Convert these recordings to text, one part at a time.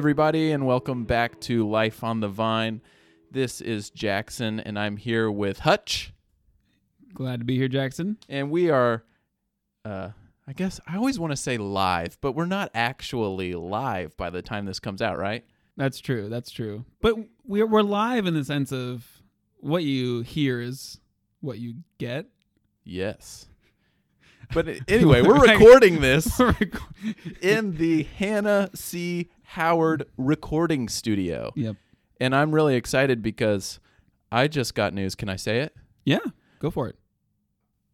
Everybody, and welcome back to Life on the Vine. This is Jackson, and I'm here with Hutch, Glad to be here, Jackson. and we are, uh, I guess I always want to say live, but we're not actually live by the time this comes out, right? That's true. That's true. But we're we're live in the sense of what you hear is what you get. Yes. But anyway, we're recording this in the Hannah C. Howard recording studio. Yep. And I'm really excited because I just got news. Can I say it? Yeah. Go for it.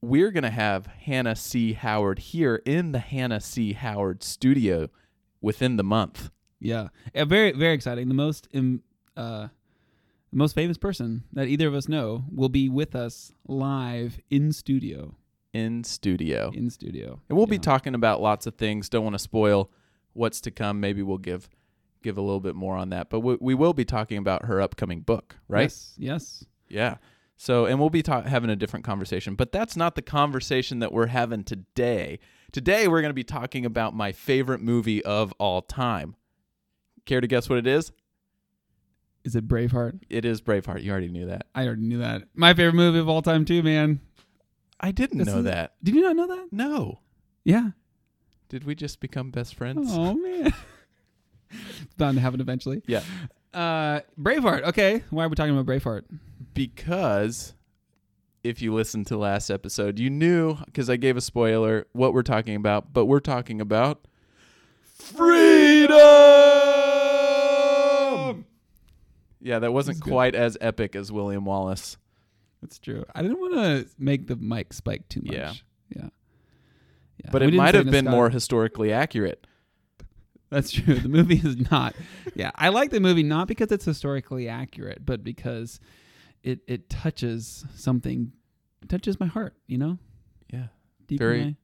we're going to have Hannah C. Howard here in the Hannah C. Howard studio within the month. Yeah. yeah very very exciting. The most im- uh the most famous person that either of us know will be with us live in studio. In studio. In studio. And we'll be talking about lots of things. Don't want to spoil what's to come. Maybe we'll give give a little bit more on that. But we, we will be talking about her upcoming book, right? Yes. Yes. Yeah. So, and we'll be ta- having a different conversation, but that's not the conversation that we're having today. Today, we're going to be talking about my favorite movie of all time. Care to guess what it is? Is it Braveheart? It is Braveheart. You already knew that. I already knew that. My favorite movie of all time too, man. I didn't This know is- that. Did you not know that? No. Yeah. Did we just become best friends? Oh man. it's bound to happen eventually. Yeah. Uh Braveheart. Okay. Why are we talking about Braveheart? Because if you listened to last episode, you knew because I gave a spoiler what we're talking about, but we're talking about freedom. Yeah, that wasn't That's good. quite as epic as William Wallace. That's true. I didn't want to make the mic spike too much. Yeah. Yeah. Yeah. But it might have been more historically accurate. That's true. The movie is not. Yeah, I like the movie not because it's historically accurate, but because it it touches something, it touches my heart. You know, Yeah. deep Very-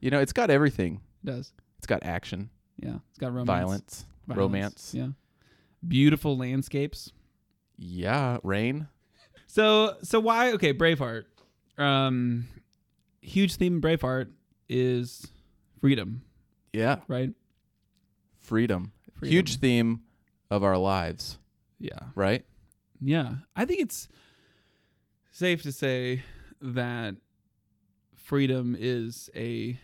You know, it's got everything. it does. It's got action, Yeah, it's got romance, violence, violence, romance. Yeah, beautiful landscapes. Yeah, rain. So so why okay Braveheart, um, huge theme in Braveheart is freedom, Yeah, right? freedom. Freedom. Huge theme of our lives, Yeah. right? Yeah, I think it's safe to say that freedom is a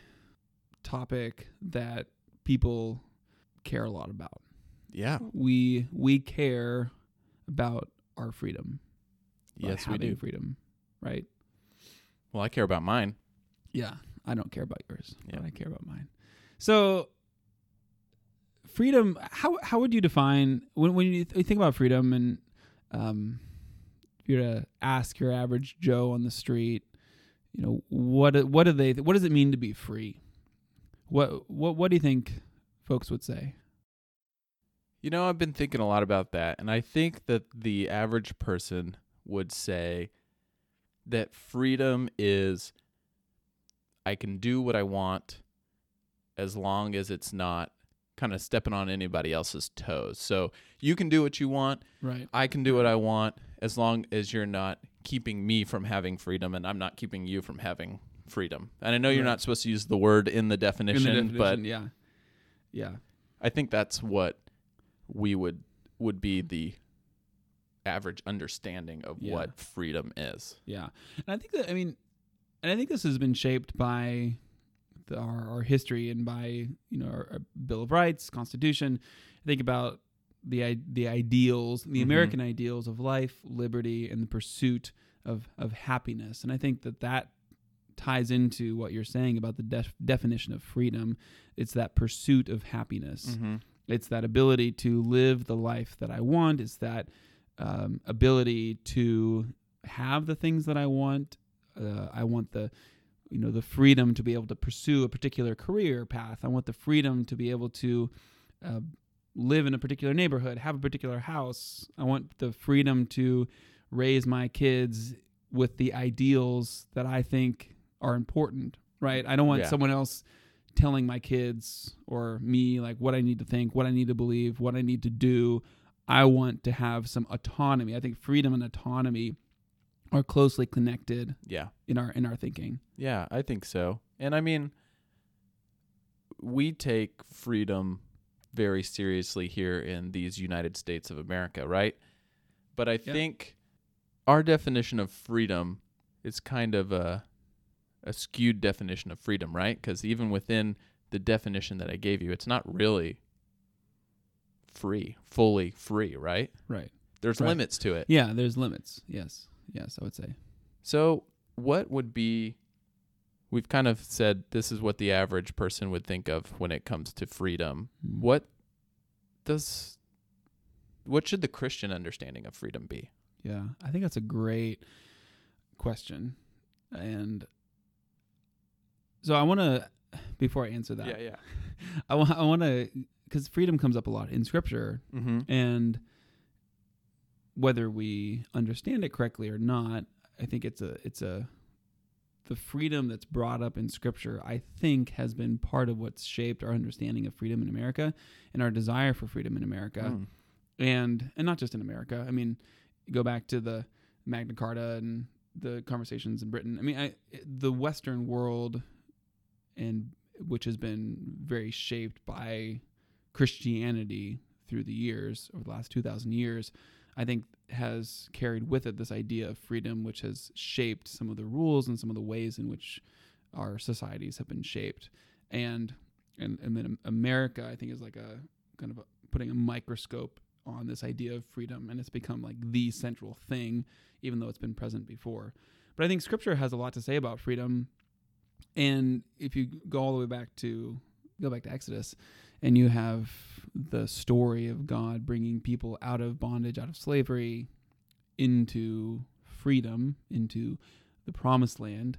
topic that people care a lot about. Yeah. We we care about our freedom. Yes, we do. freedom, right? Well, I care about mine. Yeah, I don't care about yours, Yeah. but I care about mine. So, freedom. How how would you define when when you, th- you think about freedom and um, if you're to ask your average Joe on the street, you know what what do they what does it mean to be free? What what what do you think folks would say? You know, I've been thinking a lot about that, and I think that the average person would say that freedom is I can do what I want as long as it's not kind of stepping on anybody else's toes. So you can do what you want, Right. I can do what I want as long as you're not keeping me from having freedom and I'm not keeping you from having freedom. And I know you're not supposed to use the word in the definition, but yeah, yeah, I think that's what we would would be the average understanding of Yeah. what freedom is. Yeah, and I think that I mean, and I think this has been shaped by the, our our history and by you know our, our Bill of Rights, Constitution. I think about the the ideals, the Mhm. American ideals of life, liberty, and the pursuit of of happiness. And I think that that ties into what you're saying about the def- definition of freedom. It's that pursuit of happiness. Mm-hmm. It's that ability to live the life that I want. It's that um, ability to have the things that I want. Uh, I want the, you know, the freedom to be able to pursue a particular career path. I want the freedom to be able to uh, live in a particular neighborhood, have a particular house. I want the freedom to raise my kids with the ideals that I think are important. Right? I don't want Yeah. someone else telling my kids or me like what I need to think, what I need to believe, what I need to do. I want to have some autonomy. I think freedom and autonomy are closely connected Yeah. in our in our thinking. Yeah, I think so. And I mean we take freedom very seriously here in these United States of America, right? But I Yeah. think our definition of freedom is kind of a a skewed definition of freedom, right? Because even within the definition that I gave you, it's not really free, fully free, right? Right. There's Right. limits to it. Yeah, there's limits. Yes. Yes, I would say. So, what would be we've kind of said this is what the average person would think of when it comes to freedom. What does what should the Christian understanding of freedom be? Yeah, I think that's a great question. And so I want to, before I answer that, yeah. Yeah. I want I want to because freedom comes up a lot in Scripture, Mm-hmm. and whether we understand it correctly or not, I think it's a it's a the freedom that's brought up in Scripture. I think has been part of what's shaped our understanding of freedom in America and our desire for freedom in America Mm. and and not just in America. I mean, go back to the Magna Carta and the conversations in Britain. I mean, I, the Western world, and which has been very shaped by Christianity through the years over the last two thousand years, I think has carried with it this idea of freedom, which has shaped some of the rules and some of the ways in which our societies have been shaped. And and and then America, I think, is like a kind of a, putting a microscope on this idea of freedom, and it's become like the central thing, even though it's been present before. But I think Scripture has a lot to say about freedom, and if you go all the way back to go back to Exodus, and you have the story of God bringing people out of bondage, out of slavery, into freedom, into the promised land,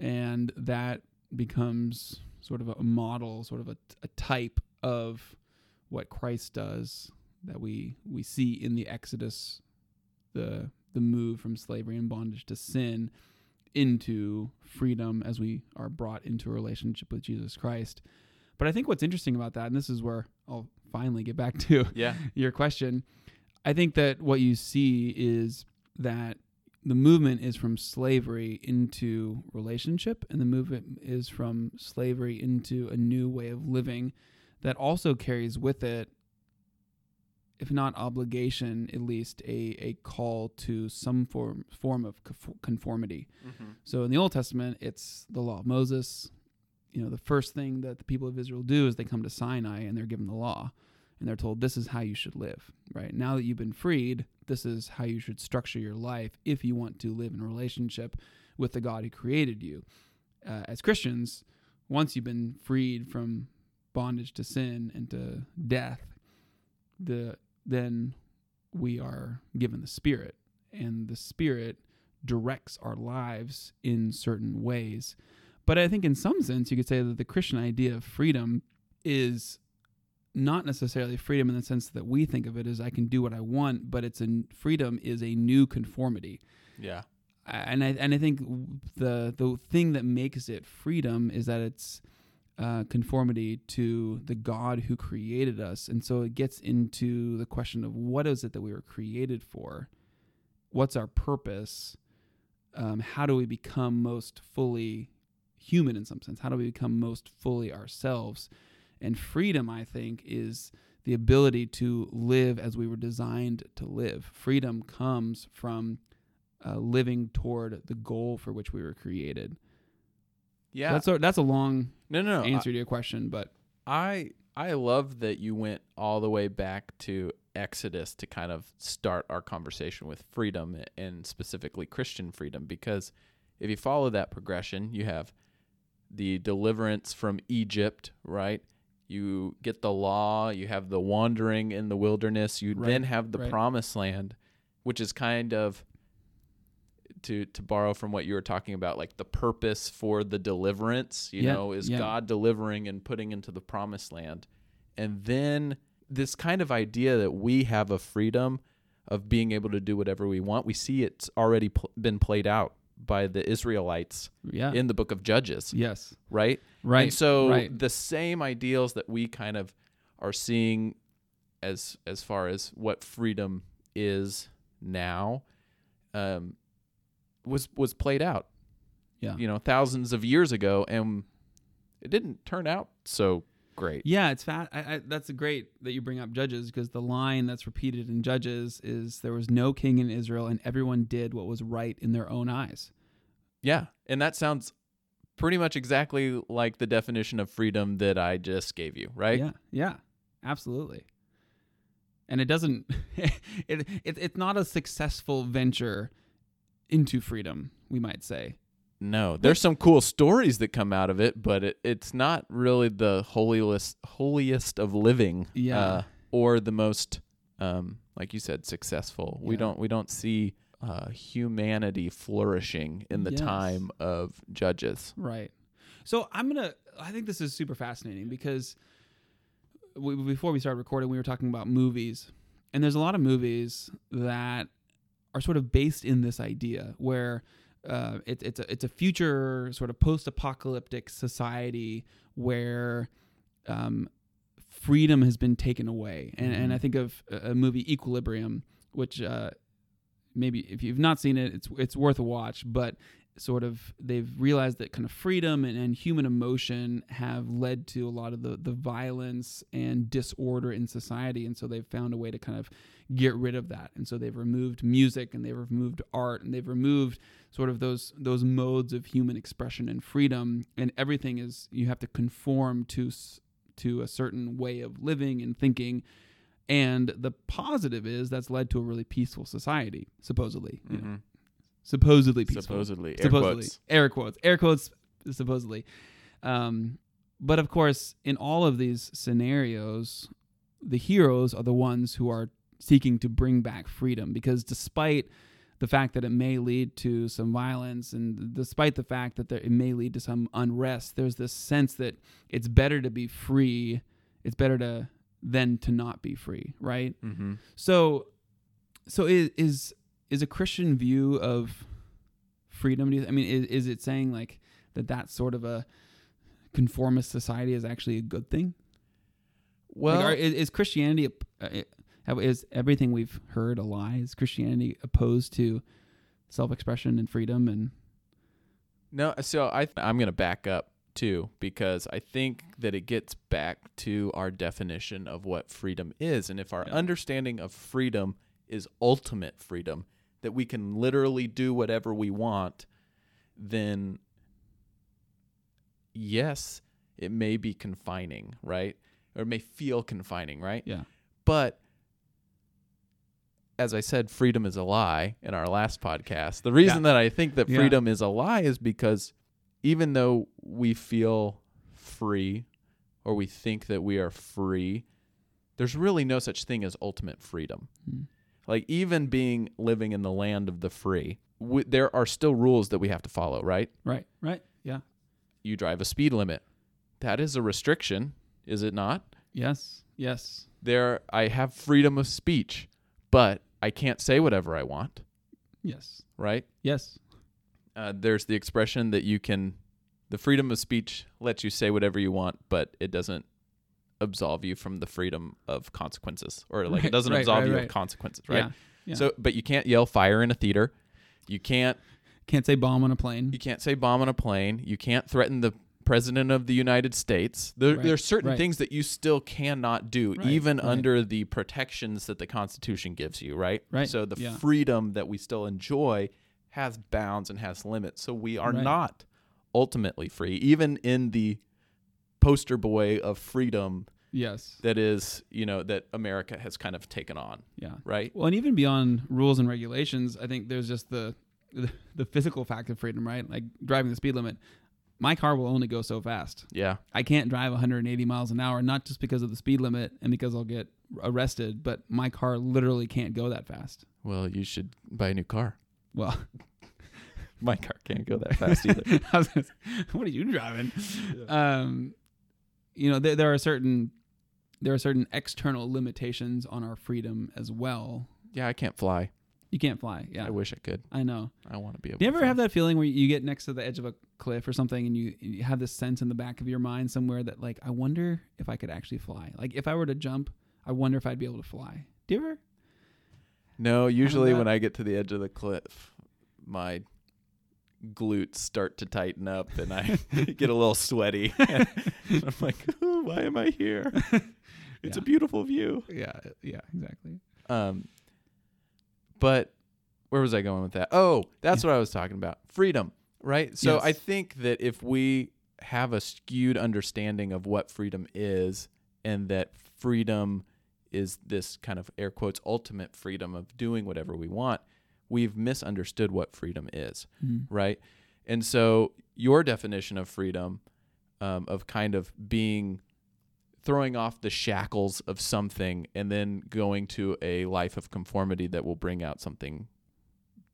and that becomes sort of a model, sort of a, a type of what Christ does that we we see in the Exodus, the the move from slavery and bondage to sin into freedom as we are brought into a relationship with Jesus Christ. But I think what's interesting about that, and this is where I'll finally get back to Yeah. your question, I think that what you see is that the movement is from slavery into relationship, and the movement is from slavery into a new way of living that also carries with it, if not obligation, at least a, a call to some form form of conformity. Mm-hmm. So in the Old Testament, it's the law of Moses. You know, the first thing that the people of Israel do is they come to Sinai and they're given the law and they're told this is how you should live, right? Now that you've been freed, this is how you should structure your life if you want to live in relationship with the God who created you. Uh, as Christians, once you've been freed from bondage to sin and to death, the then we are given the Spirit, and the Spirit directs our lives in certain ways. But I think in some sense you could say that the Christian idea of freedom is not necessarily freedom in the sense that we think of it as I can do what I want, but it's a freedom is a new conformity. Yeah. And I and I think the the thing that makes it freedom is that it's uh, conformity to the God who created us, and so it gets into the question of what is it that we were created for, what's our purpose, um, how do we become most fully human in some sense, how do we become most fully ourselves, and freedom, I think, is the ability to live as we were designed to live. Freedom comes from uh, living toward the goal for which we were created. Yeah. So that's a, that's a long no, no, no. answer to your question, but I I love that you went all the way back to Exodus to kind of start our conversation with freedom and specifically Christian freedom because if you follow that progression, you have the deliverance from Egypt, right? You get the law, you have the wandering in the wilderness, you Right, then have the right. promised land, which is kind of to to borrow from what you were talking about like the purpose for the deliverance, you Yeah, know, is yeah. God delivering and putting into the promised land. And then this kind of idea that we have a freedom of being able to do whatever we want, we see it's already pl- been played out by the Israelites yeah, in the book of Judges, yes, right? right. And so right. the same ideals that we kind of are seeing as as far as what freedom is now um was was played out Yeah. you know thousands of years ago and it didn't turn out so great. Yeah, it's fat. I, I, that's a great that you bring up Judges because the line that's repeated in Judges is there was no king in Israel and everyone did what was right in their own eyes. Yeah, and that sounds pretty much exactly like the definition of freedom that I just gave you, right? Yeah, yeah, absolutely. And it doesn't. it, it it's not a successful venture into freedom, we might say. No, there's some cool stories that come out of it, but it, it's not really the holiest holiest of living, Yeah. uh, or the most, um, like you said, successful. We don't we don't see uh, humanity flourishing in the Yes. time of judges. Right. So I'm gonna. I think this is super fascinating because we, before we started recording, we were talking about movies, and there's a lot of movies that are sort of based in this idea where uh, it, it's a it's a future sort of post-apocalyptic society where um, freedom has been taken away, and and I think of a a movie Equilibrium, which uh, maybe if you've not seen it, it's it's worth a watch, but sort of they've realized that kind of freedom and, and human emotion have led to a lot of the, the violence and disorder in society. And so they've found a way to kind of get rid of that and so they've removed music and they've removed art and they've removed sort of those those modes of human expression and freedom and everything is you have to conform to to a certain way of living and thinking and the positive is that's led to a really peaceful society supposedly you know supposedly peaceful. Supposedly, air supposedly, quotes. air quotes, air quotes, supposedly. Um, but of course, in all of these scenarios, the heroes are the ones who are seeking to bring back freedom because despite the fact that it may lead to some violence and despite the fact that there, it may lead to some unrest there's this sense that it's better to be free it's better to than to not be free right Mm-hmm. so, so is is is a Christian view of freedom? Do you, I mean, is, is it saying like that that sort of a conformist society is actually a good thing? Well, like, are, is, is Christianity a- have- is everything we've heard a lie? Is Christianity opposed to self-expression and freedom? And No, so I I'm going to back up too because I think that it gets back to our definition of what freedom is and if our Yeah. understanding of freedom is ultimate freedom that we can literally do whatever we want then yes, it may be confining, right? Or it may feel confining, right? yeah, But as I said, freedom is a lie in our last podcast. The reason that I think that Yeah. freedom is a lie is because even though we feel free or we think that we are free, there's really no such thing as ultimate freedom. Mm. Like even being living in the land of the free, w- there are still rules that we have to follow, right? right, right, yeah, You drive a speed limit. That is a restriction, is it not? yes, yes, there I have freedom of speech, but I can't say whatever I want, yes, right? yes, Uh, there's the expression that you can, the freedom of speech lets you say whatever you want, but it doesn't absolve you from the freedom of consequences, or like it doesn't right, absolve right, you right. of consequences, right? yeah. yeah. So, but you can't yell fire in a theater. You can't can't say bomb on a plane. you can't say bomb on a plane. You can't threaten the president of the United States. There, Right, there's certain right. things that you still cannot do, Right, even under the protections that the Constitution gives you. Right. Right, So the yeah. freedom that we still enjoy has bounds and has limits. So we are not ultimately free, even in the poster boy of freedom Yes, that is, you know, that America has kind of taken on. yeah. Right. Well, and even beyond rules and regulations, I think there's just the the, the physical fact of freedom, right? Like driving the speed limit. My car will only go so fast. Yeah. I can't drive 180 miles an hour, not just because of the speed limit and because I'll get arrested, but my car literally can't go that fast. Well, you should buy a new car. Well, My car can't go that fast either. I was gonna say, what are you driving? Um, you know, there, there are certain there are certain external limitations on our freedom as well. yeah, I can't fly. You can't fly. Yeah, I wish I could. I know. I want to be able. To. Do you ever fly. have that feeling where you get next to the edge of a cliff or something and you, you have this sense in the back of your mind somewhere that like I wonder if I could actually fly. Like if I were to jump, I wonder if I'd be able to fly. Do you ever? No, usually that- when I get to the edge of the cliff, my glutes start to tighten up and I get a little sweaty. I'm like, oh why am I here? it's a beautiful view. Yeah, yeah, exactly. Um, but where was I going with that? Oh, that's what I was talking about. Freedom, right? So Yes. I think that if we have a skewed understanding of what freedom is and that freedom is this kind of air quotes ultimate freedom of doing whatever we want, we've misunderstood what freedom is, Mhm. right? And so your definition of freedom, um, of kind of being throwing off the shackles of something and then going to a life of conformity that will bring out something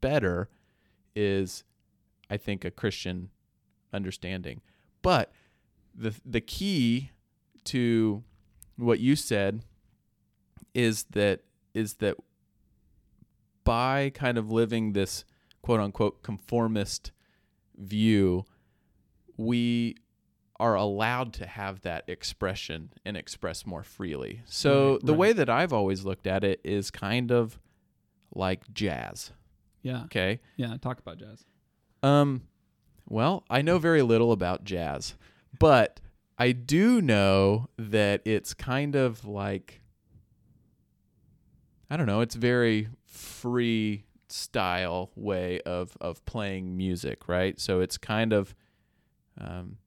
better is I think a Christian understanding. But the the key to what you said is that is that by kind of living this quote unquote conformist view, we are allowed to have that expression and express more freely. So Right, the right. way that I've always looked at it is kind of like jazz. Yeah, Okay. yeah. Talk about jazz. Um, well, I know very little about jazz, but I do know that it's kind of like I don't know, it's very free style way of of playing music, right? So it's kind of um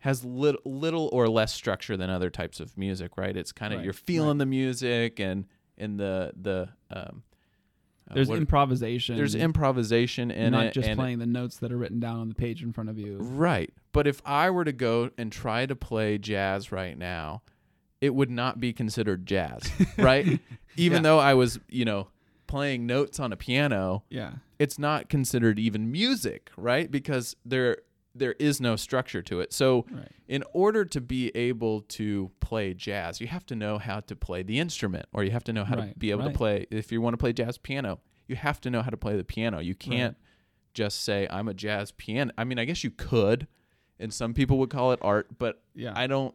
has little little or less structure than other types of music, right? It's kind of Right, you're feeling the music and and the the um uh, There's what- improvisation. there's improvisation in not it just playing the notes that are written down on the page in front of you. Right. But if I were to go and try to play jazz right now, it would not be considered jazz, right? Even Yeah. though I was, you know, playing notes on a piano, Yeah, it's not considered even music, right? Because there there is no structure to it. So right. in order to be able to play jazz, you have to know how to play the instrument or you have to know how to be able right. to play if you want to play jazz piano, you have to know how to play the piano. You can't just say I'm a jazz piano. I mean, I guess you could and some people would call it art, but Yeah, I don't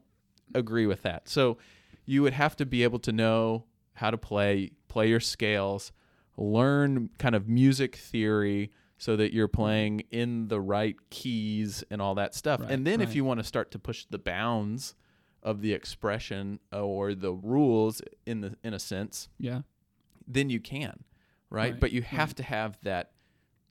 agree with that. So you would have to be able to know how to play, play your scales, learn kind of music theory so that you're playing in the right keys and all that stuff. Right, and then if you want to start to push the bounds of the expression or the rules in the in a sense, yeah, then you can, right? Right, But you have right. to have that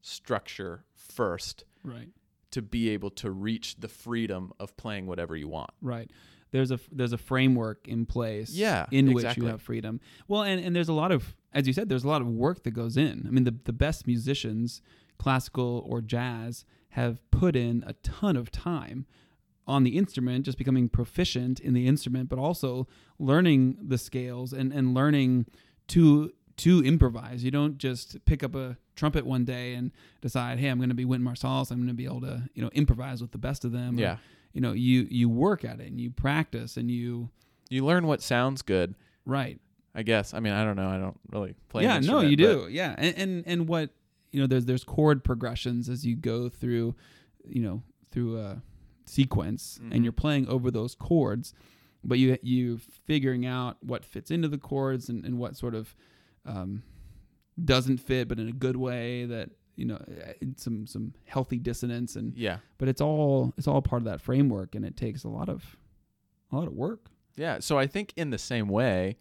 structure first right, to be able to reach the freedom of playing whatever you want. right. There's a there's a framework in place. Yeah, in which you have freedom. Well, and and there's a lot of, as you said, there's a lot of work that goes in. I mean, the the best musicians, classical or jazz, have put in a ton of time on the instrument, just becoming proficient in the instrument, but also learning the scales and and learning to to improvise. You don't just pick up a trumpet one day and decide, hey, I'm going to be Wynton Marsalis. I'm going to be able to you know improvise with the best of them. or, Yeah. you know, you you work at it and you practice and you You learn what sounds good, right. I guess. I mean, I don't know. I don't really play. yeah, no, you do. Yeah, and, and and what you know, there's there's chord progressions as you go through, you know, through a sequence, Mhm. and you're playing over those chords, but you you figuring out what fits into the chords and, and what sort of um, doesn't fit, but in a good way that you know eh, some some healthy dissonance and Yeah. but it's all it's all part of that framework and it takes a lot of a lot of work. Yeah. So I think in the same way,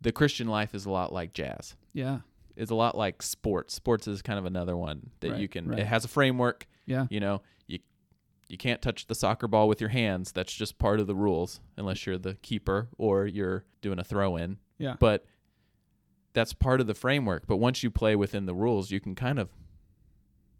the Christian life is a lot like jazz. Yeah, It's a lot like sports. Sports is kind of another one that you can. right. It has a framework. yeah, You know, you you can't touch the soccer ball with your hands. That's just part of the rules, unless you're the keeper or you're doing a throw in. yeah, But that's part of the framework. But once you play within the rules, you can kind of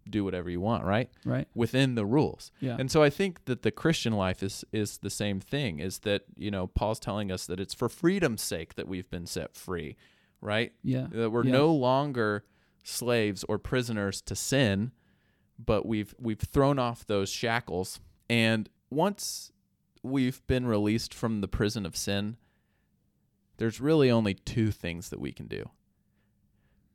do whatever you want, right? right, Within the rules. yeah, And so I think that the Christian life is is the same thing is that, you know, Paul's telling us that it's for freedom's sake that we've been set free, right? yeah, That we're Yeah. no longer slaves or prisoners to sin, but we've we've thrown off those shackles and once we've been released from the prison of sin, there's really only two things that we can do.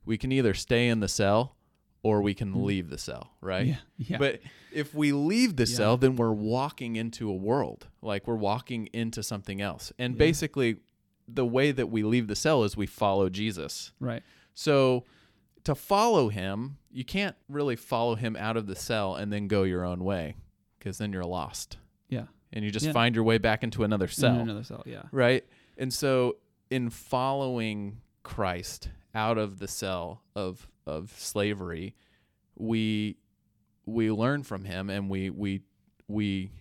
We can either stay in the cell or we can Mm. leave the cell, right? yeah, yeah. But if we leave the Yeah. cell, then we're walking into a world. Like we're walking into something else. And Yeah. basically, the way that we leave the cell is we follow Jesus. right, So to follow him, you can't really follow him out of the cell and then go your own way because then you're lost. yeah, and you just Yeah. find your way back into another In cell another cell. Yeah. right? And so in following Christ out of the cell of of slavery, we we learn from him and we we we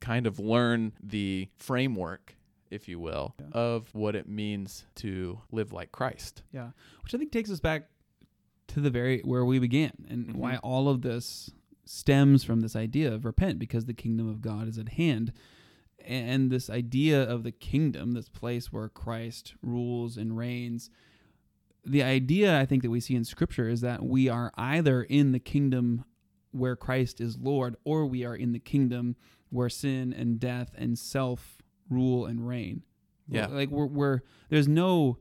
kind of learn the framework if you will Yeah. of what it means to live like Christ. Yeah, which I think takes us back to the very where we began and Mhm. why all of this stems from this idea of repent because the kingdom of God is at hand. And this idea of the kingdom, this place where Christ rules and reigns, the idea I think that we see in scripture is that we are either in the kingdom where Christ is Lord or we are in the kingdom where sin and death and self rule and reign. Yeah. Like we're, we're there's no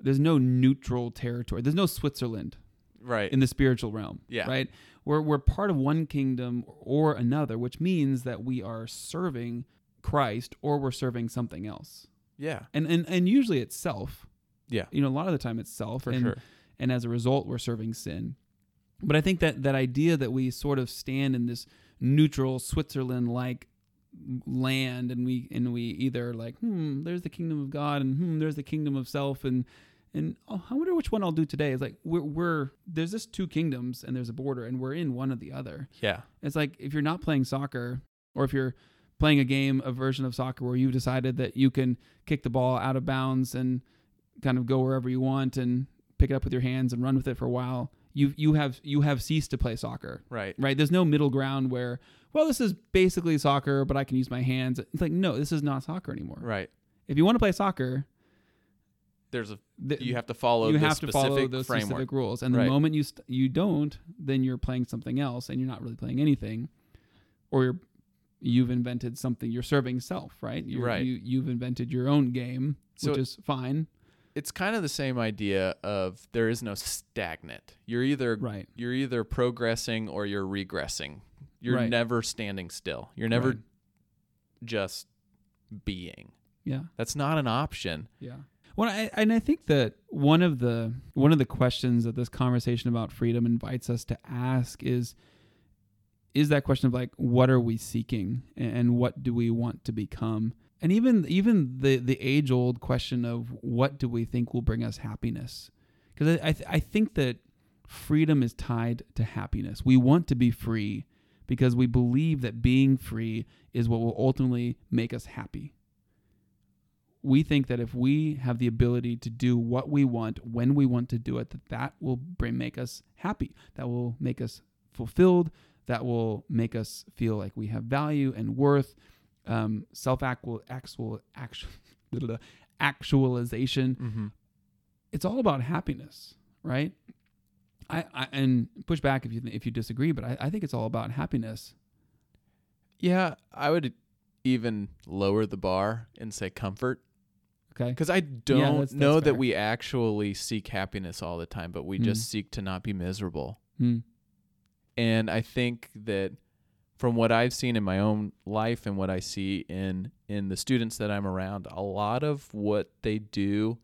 there's no neutral territory. There's no Switzerland Right. in the spiritual realm. Yeah. Right. We're we're part of one kingdom or another, which means that we are serving Christ or we're serving something else. yeah. And and and usually it's self. Yeah. You know, a lot of the time it's self. For and, sure. and as a result we're serving sin. But I think that that idea that we sort of stand in this neutral Switzerland like land and we and we either like hmm there's the kingdom of God and hmm there's the kingdom of self and and oh, I wonder which one I'll do today. It's like we're we're there's just two kingdoms and there's a border and we're in one or the other. Yeah. It's like if you're not playing soccer or if you're playing a game, a version of soccer where you've decided that you can kick the ball out of bounds and kind of go wherever you want and pick it up with your hands and run with it for a while. You you have you have ceased to play soccer. Right. Right? There's no middle ground where well this is basically soccer but I can use my hands. It's like no, this is not soccer anymore. Right. If you want to play soccer, There's a th- you have to follow you the have to specific follow those framework. specific rules. And the Right. moment you st- you don't, then you're playing something else, and you're not really playing anything, or you're you've invented something. You're serving self, right? You're, Right. You you've invented your own game, So- which is fine, It's kind of the same idea of there is no stagnant. You're either right? you're either progressing or you're regressing. You're Right. never standing still. You're never Right. just being. Yeah, That's not an option. yeah. Well, I, and I think that one of the one of the questions that this conversation about freedom invites us to ask is is that question of like what are we seeking and, and what do we want to become and even even the the age old question of what do we think will bring us happiness? Because I I, th- I think that freedom is tied to happiness. We want to be free because we believe that being free is what will ultimately make us happy. We think that if we have the ability to do what we want when we want to do it that that will bring make us happy. That will make us fulfilled. That will make us feel like we have value and worth um, self actual actual actual actualization Mm-hmm. it's all about happiness right I, I and push back if you if you disagree but I, I think it's all about happiness Yeah, I would even lower the bar and say comfort okay because I don't that's- that's know that we actually seek happiness all the time, but we just Mm. seek to not be miserable. Hmm. And I think that from what I've seen in my own life and what I see in in the students that I'm around, a lot of what they do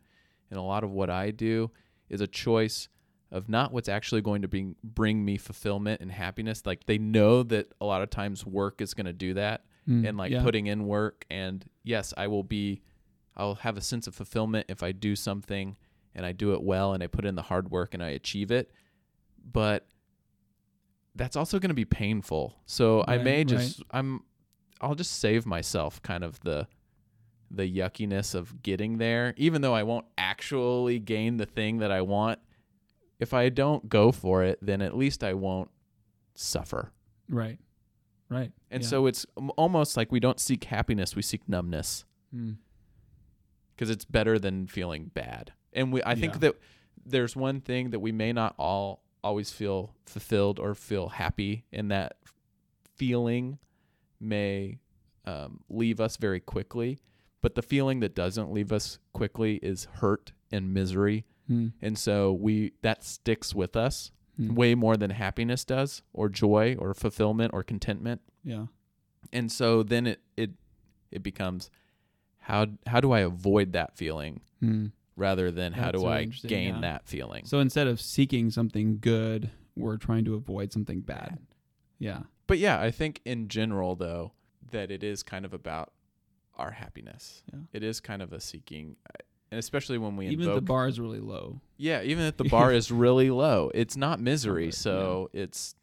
and a lot of what I do is a choice of not what's actually going to bring bring me fulfillment and happiness. Like they know that a lot of times work is going to do that Hmm. and like yeah. putting in work and yes, I will be I'll have a sense of fulfillment if I do something and I do it well and I put in the hard work and I achieve it. But that's also going to be painful. So I Right, may right. just I'm I'll just save myself kind of the the yuckiness of getting there even though I won't actually gain the thing that I want. If I don't go for it, then at least I won't suffer. right right And yeah. so it's almost like we don't seek happiness, we seek numbness Hmm. because it's better than feeling bad. And we I think that there's one thing that we may not all always feel fulfilled or feel happy and that feeling may um, leave us very quickly, but the feeling that doesn't leave us quickly is hurt and misery. Hmm. And so we that sticks with us Hmm. way more than happiness does or joy or fulfillment or contentment. yeah and so then it it it becomes how how do I avoid that feeling Hmm. Rather than how That's do really I gain yeah. that feeling. So instead of seeking something good, we're trying to avoid something bad. Yeah. But yeah, I think in general though, that it is kind of about our happiness. Yeah. It is kind of a seeking, and especially when we Even if invoke. the bar is really low. yeah, even if the bar is really low, it's not misery, so it's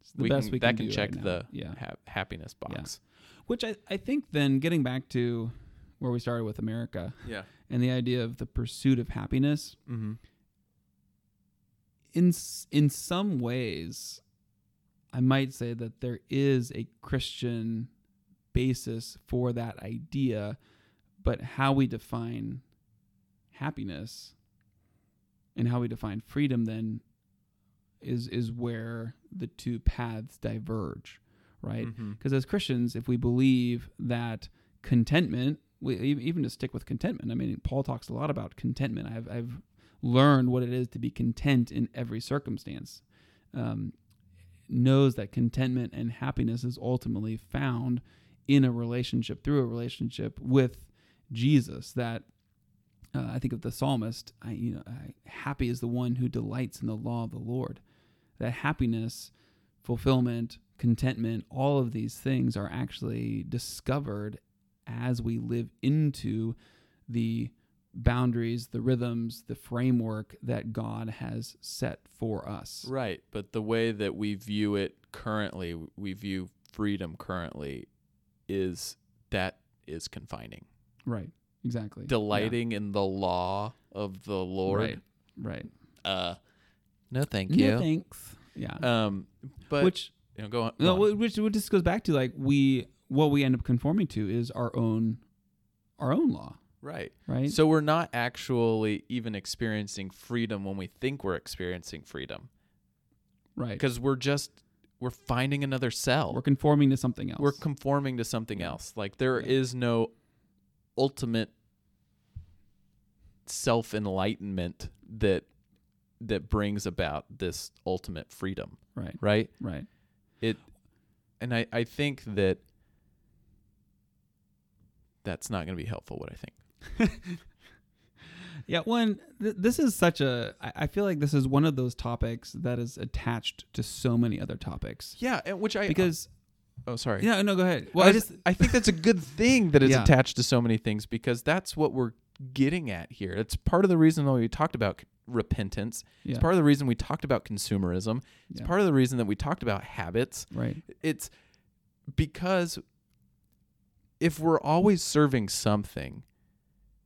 It's the we best can, we that can can do check right the yeah. ha- happiness Yeah. box. Which I, I think then getting back to where we started with America Yeah. and the idea of the pursuit of happiness Mm-hmm. in in some ways I might say that there is a Christian basis for that idea but how we define happiness and how we define freedom then is is where the two paths diverge right Mm-hmm. because as Christians, if we believe that contentment, we, even to stick with contentment, I mean, Paul talks a lot about contentment. I've, I've learned what it is to be content in every circumstance. Um, knows that contentment and happiness is ultimately found in a relationship, through a relationship with Jesus. That uh, I think of the psalmist, I, you know, I, happy is the one who delights in the law of the Lord. That happiness, fulfillment, contentment, all of these things are actually discovered as we live into the boundaries, the rhythms, the framework that God has set for us. Right, but the way that we view it currently, we view freedom currently, is that is confining. Right. Exactly. Delighting in the law of the Lord. Right. Right. Uh, no, thank you. No thanks. Yeah. Um, but which you know, go on. no, on. which which just goes back to like we what we end up conforming to is our own our own law, right. right? So we're not actually even experiencing freedom when we think we're experiencing freedom, right. because we're just we're finding another cell. We're conforming to something else. we're conforming to something else. Like there Yeah. is no ultimate self enlightenment that that brings about this ultimate freedom, right. right? Right. It and I, I think that that's not going to be helpful what I think. Yeah, one. Th- this is such a. I I feel like this is one of those topics that is attached to so many other topics. Yeah, and which I uh, Because oh sorry. yeah, no, go ahead. Well, I I just just I think that's a good thing that it's Yeah. attached to so many things because that's what we're getting at here. It's part of the reason why we talked about repentance. yeah, It's part of the reason we talked about consumerism. It's yeah, part of the reason that we talked about habits. right. It's because if we're always serving something,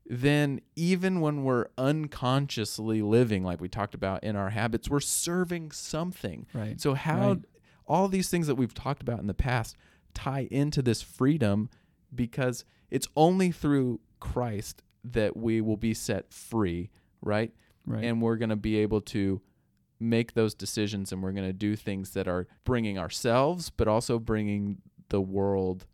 then even when we're unconsciously living like we talked about in our habits, we're serving something. Right. So how Right. all these things that we've talked about in the past tie into this freedom because it's only through Christ that we will be set free, right? Right. And we're going to be able to make those decisions and we're going to do things that are bringing ourselves but also bringing the world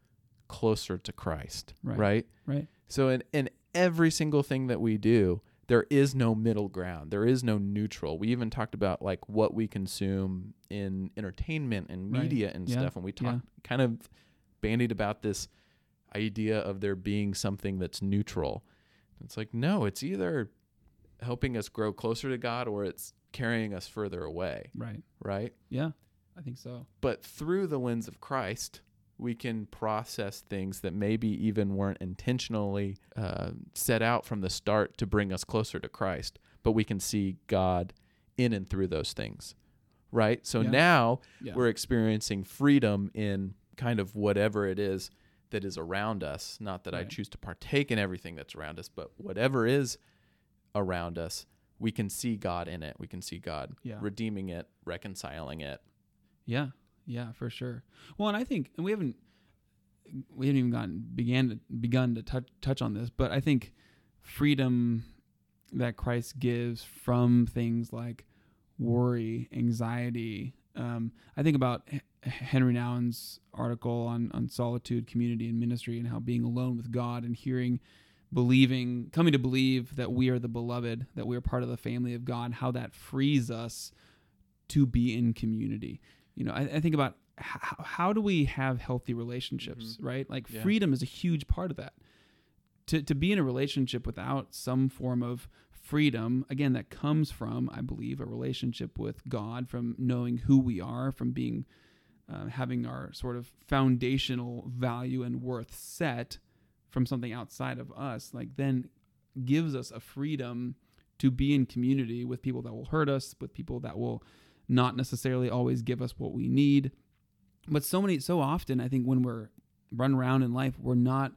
closer to Christ, Right. right? right. So in in every single thing that we do, there is no middle ground. There is no neutral. We even talked about like what we consume in entertainment and Right. media and Yeah. stuff and we Yeah. talked kind of bandied about this idea of there being something that's neutral. It's like no, it's either helping us grow closer to God or it's carrying us further away, Right. right? Yeah, I think so. but through the lens of Christ, we can process things that maybe even weren't intentionally uh, set out from the start to bring us closer to Christ, but we can see God in and through those things, right? So Yeah. now Yeah. we're experiencing freedom in kind of whatever it is that is around us. Not that I choose to partake in everything that's around us, but whatever is around us, we can see God in it. We can see God Yeah. redeeming it, reconciling it. Yeah, yeah, for sure. Well, and I think and we haven't we haven't even gotten began to begun to touch touch on this, but I think freedom that Christ gives from things like worry, anxiety. Um, I think about Henry Nouwen's article on on solitude, community, and ministry, and how being alone with God and hearing, believing, coming to believe that we are the beloved, that we are part of the family of God, how that frees us to be in community. You know, I, I think about how, how do we have healthy relationships, right? Like Yeah. freedom is a huge part of that. To to be in a relationship without some form of freedom, again, that comes from, I believe, a relationship with God, from knowing who we are, from being uh, having our sort of foundational value and worth set from something outside of us, like then gives us a freedom to be in community with people that will hurt us, with people that will not necessarily always give us what we need. But so many, so often, I think when we're run around in life, we're not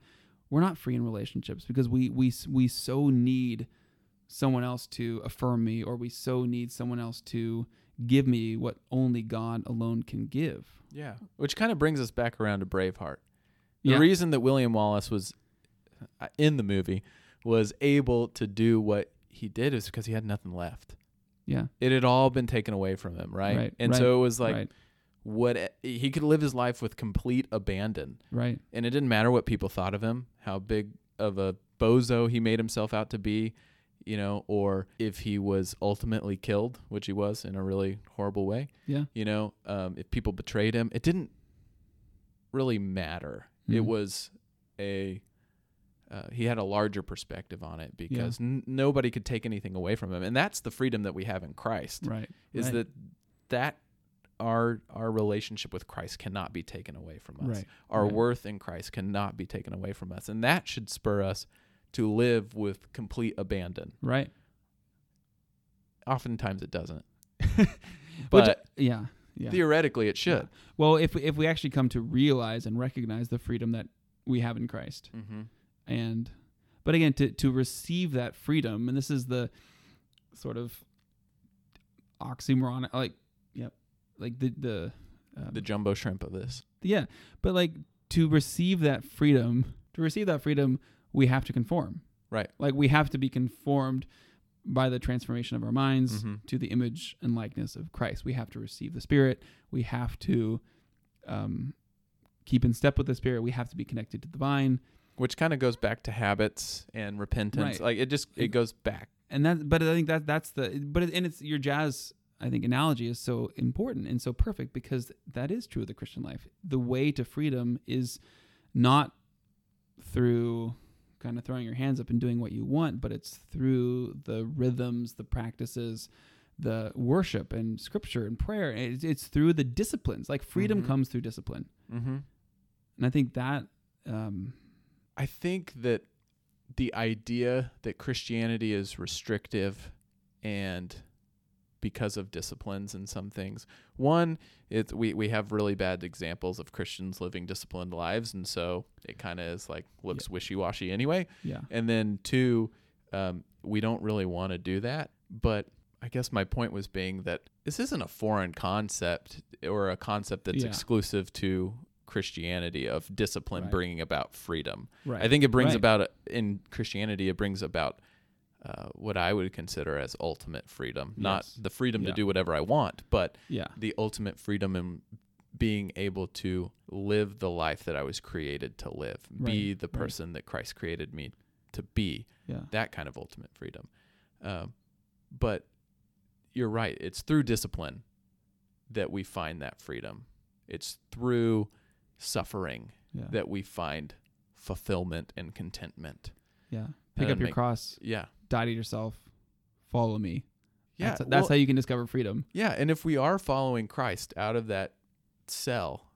we're not free in relationships because we we we so need someone else to affirm me, or we so need someone else to give me what only God alone can give. Yeah. Which kind of brings us back around to Braveheart. The Yeah. reason that William Wallace was uh, in the movie was able to do what he did is because he had nothing left. Yeah, It had all been taken away from him, right? Right, and right, so it was like right, what he could live his life with complete abandon. right, And it didn't matter what people thought of him, how big of a bozo he made himself out to be, you know, or if he was ultimately killed, which he was in a really horrible way. yeah, You know, um, if people betrayed him, it didn't really matter. It Mhm. was a uh, he had a larger perspective on it because n- nobody could take anything away from him, and that's the freedom that we have in Christ. right. Is right, that that our our relationship with Christ cannot be taken away from us. right? Our right. worth in Christ cannot be taken away from us, and that should spur us to live with complete abandon. Right. Oftentimes, it doesn't, Which- but yeah, yeah. theoretically, it should. Well, if we, if we actually come to realize and recognize the freedom that we have in Christ, Mm-hmm. And but again, to to receive that freedom, and this is the sort of oxymoron, like yep, like the the um, The jumbo shrimp of this. yeah, but like to receive that freedom, to receive that freedom, we have to conform. Right. Like we have to be conformed by the transformation of our minds Mhm. to the image and likeness of Christ. We have to receive the Spirit. We have to um, keep in step with the Spirit. We have to be connected to the vine. Which kind of goes back to habits and repentance. Right. Like it just it goes back. and that but i think that that's the but it, and it's your jazz i think analogy is so important and so perfect because that is true of the christian life the way to freedom is not through kind of throwing your hands up and doing what you want but it's through the rhythms the practices the worship and scripture and prayer it's, it's through the disciplines like freedom Mhm. comes through discipline Mm-hmm. and i think that um I think that the idea that Christianity is restrictive and because of disciplines and some things. One, it's we, we have really bad examples of Christians living disciplined lives, and so it kind of is like looks wishy washy anyway. yeah And then two, um, we don't really want to do that. But I guess my point was being that this isn't a foreign concept or a concept that's Yeah. exclusive to Christianity of discipline Right. bringing about freedom. right I think it brings Right. about in Christianity. It brings about uh, what I would consider as ultimate freedom, not the freedom Yeah. to do whatever I want, but yeah the ultimate freedom in being able to live the life that I was created to live, be the person that Christ created me to be. yeah That kind of ultimate freedom. Um, but you're right. It's through discipline that we find that freedom. It's through suffering yeah that we find fulfillment and contentment. yeah pick up your make- cross Yeah. die to yourself, follow me. Yeah. that's, that's well, how you can discover freedom. yeah. And if we are following Christ out of that cell,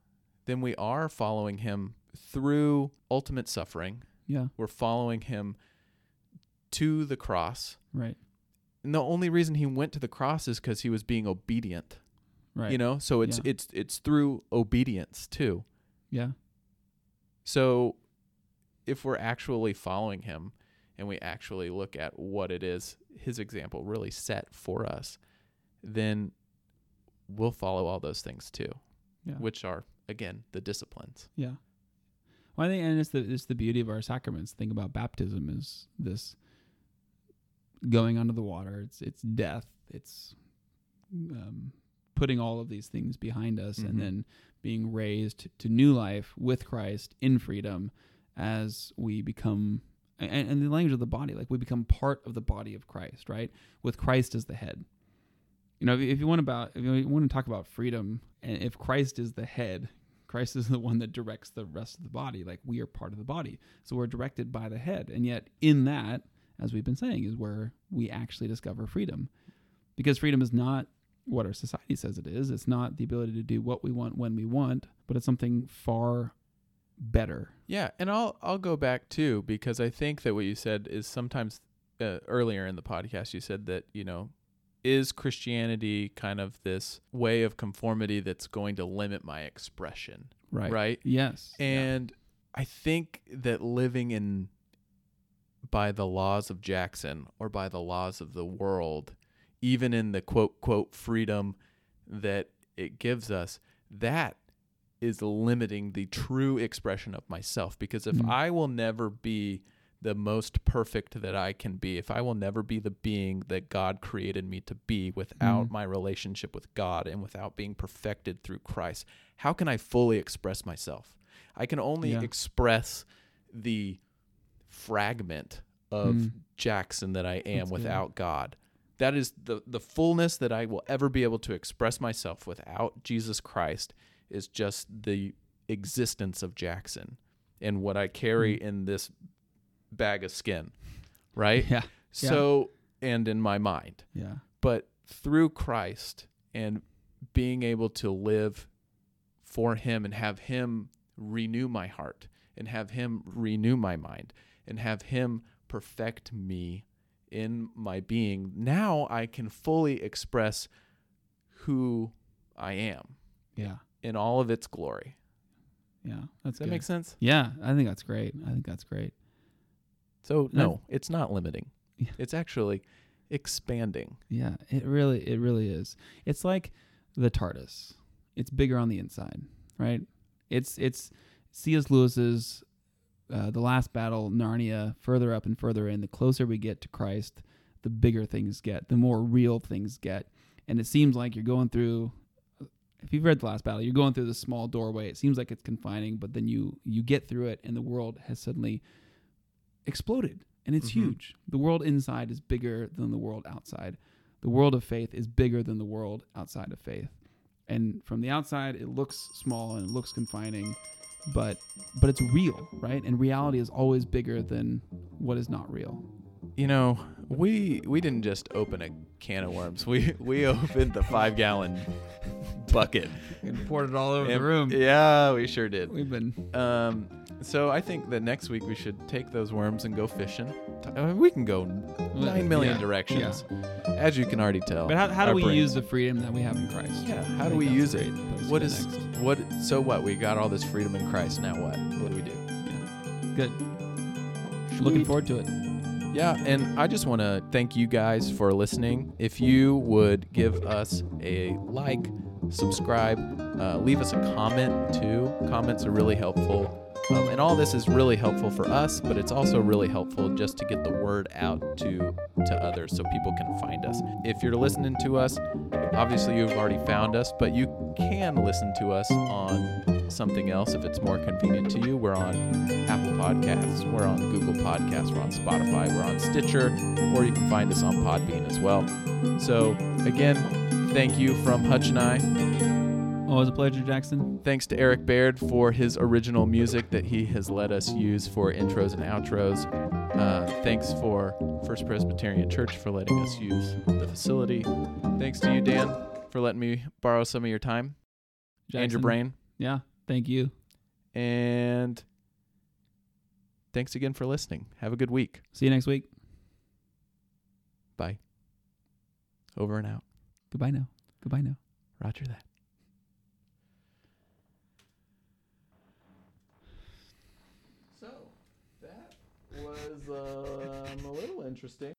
then we are following him through ultimate suffering. Yeah, We're following him to the cross. right, And the only reason he went to the cross is because he was being obedient. right. You know? So it's Yeah. it's it's through obedience too. Yeah, So if we're actually following him and we actually look at what it is his example really set for us, then we'll follow all those things too, yeah, which are again the disciplines. yeah. Well, I think, and it's the it's the beauty of our sacraments. Think about baptism is this going under the water. It's it's death. It's um, putting all of these things behind us, Mhm. and then being raised to new life with Christ in freedom as we become. And, and the language of the body, like we become part of the body of Christ, right? With Christ as the head. You know, if if you want about if you want to talk about freedom, and if Christ is the head, Christ is the one that directs the rest of the body. Like we are part of the body, so we're directed by the head, and yet in that, as we've been saying, is where we actually discover freedom, because freedom is not what our society says it is. It's not the ability to do what we want when we want, but it's something far better. Yeah, and I'll I'll go back too because I think that what you said is sometimes uh, earlier in the podcast you said that you know is Christianity kind of this way of conformity that's going to limit my expression, Right. right? Yes. Yeah. And I think that living in by the laws of Jackson or by the laws of the world, even in the quote quote freedom that it gives us, that is limiting the true expression of myself because if Mhm. I will never be the most perfect that I can be, if I will never be the being that God created me to be without Mhm. my relationship with God and without being perfected through Christ, how can I fully express myself? I can only Yeah. express the fragment of Mm. Jackson that I am That's good. without God. That is the the fullness that I will ever be able to express myself without Jesus Christ is just the existence of Jackson and what I carry mm-hmm. in this bag of skin, right? Yeah. So and in my mind Yeah. but through Christ and being able to live for him and have him renew my heart and have him renew my mind and have him perfect me in my being now I can fully express who I am Yeah. in all of its glory. Yeah. Does That's that good. make sense? Yeah, I think that's great. I think that's great. So No. no, it's not limiting. Yeah. It's actually expanding. Yeah, it really it really is. It's like the TARDIS. It's bigger on the inside, right? It's it's C.S. Lewis's uh, The Last Battle, Narnia, further up and further in. The closer we get to Christ, the bigger things get, the more real things get. And it seems like you're going through if you've read The Last Battle, you're going through this small doorway. It seems like it's confining, but then you you get through it and the world has suddenly exploded and it's Mhm. huge. The world inside is bigger than the world outside. The world of faith is bigger than the world outside of faith. And from the outside it looks small and it looks confining, but but it's real, right? And reality is always bigger than what is not real. You know, we we didn't just open a can of worms. We we opened the five gallon bucket. And poured it all over And- the room. Yeah, we sure did. We've been Um, so I think that next week we should take those worms and go fishing. I mean, we can go nine million Yeah, directions, as you can already tell. But how, how do we brains- use the freedom that we have in Christ? Yeah, how do we use it? What next. what? So what? We got all this freedom in Christ. Now what? What do we do? good? Looking forward to it. Yeah, and I just want to thank you guys for listening. If you would give us a like, subscribe, uh, leave us a comment too. Comments are really helpful. Um, and all this is really helpful for us, but it's also really helpful just to get the word out to to others so people can find us. If you're listening to us, obviously you've already found us, but you can listen to us on something else if it's more convenient to you. We're on Apple Podcasts, we're on Google Podcasts, we're on Spotify, we're on Stitcher, or you can find us on Podbean as well. So again, thank you from Hutch and I. Always a pleasure, Jackson. Thanks to Eric Baird for his original music that he has let us use for intros and outros. Uh, thanks for First Presbyterian Church for letting us use the facility. Thanks to you, Dan, for letting me borrow some of your time and your brain. Yeah, thank you. And thanks again for listening. Have a good week. See you next week. Bye. Over and out. Goodbye now. Goodbye now. Roger that. So that was um, a little interesting.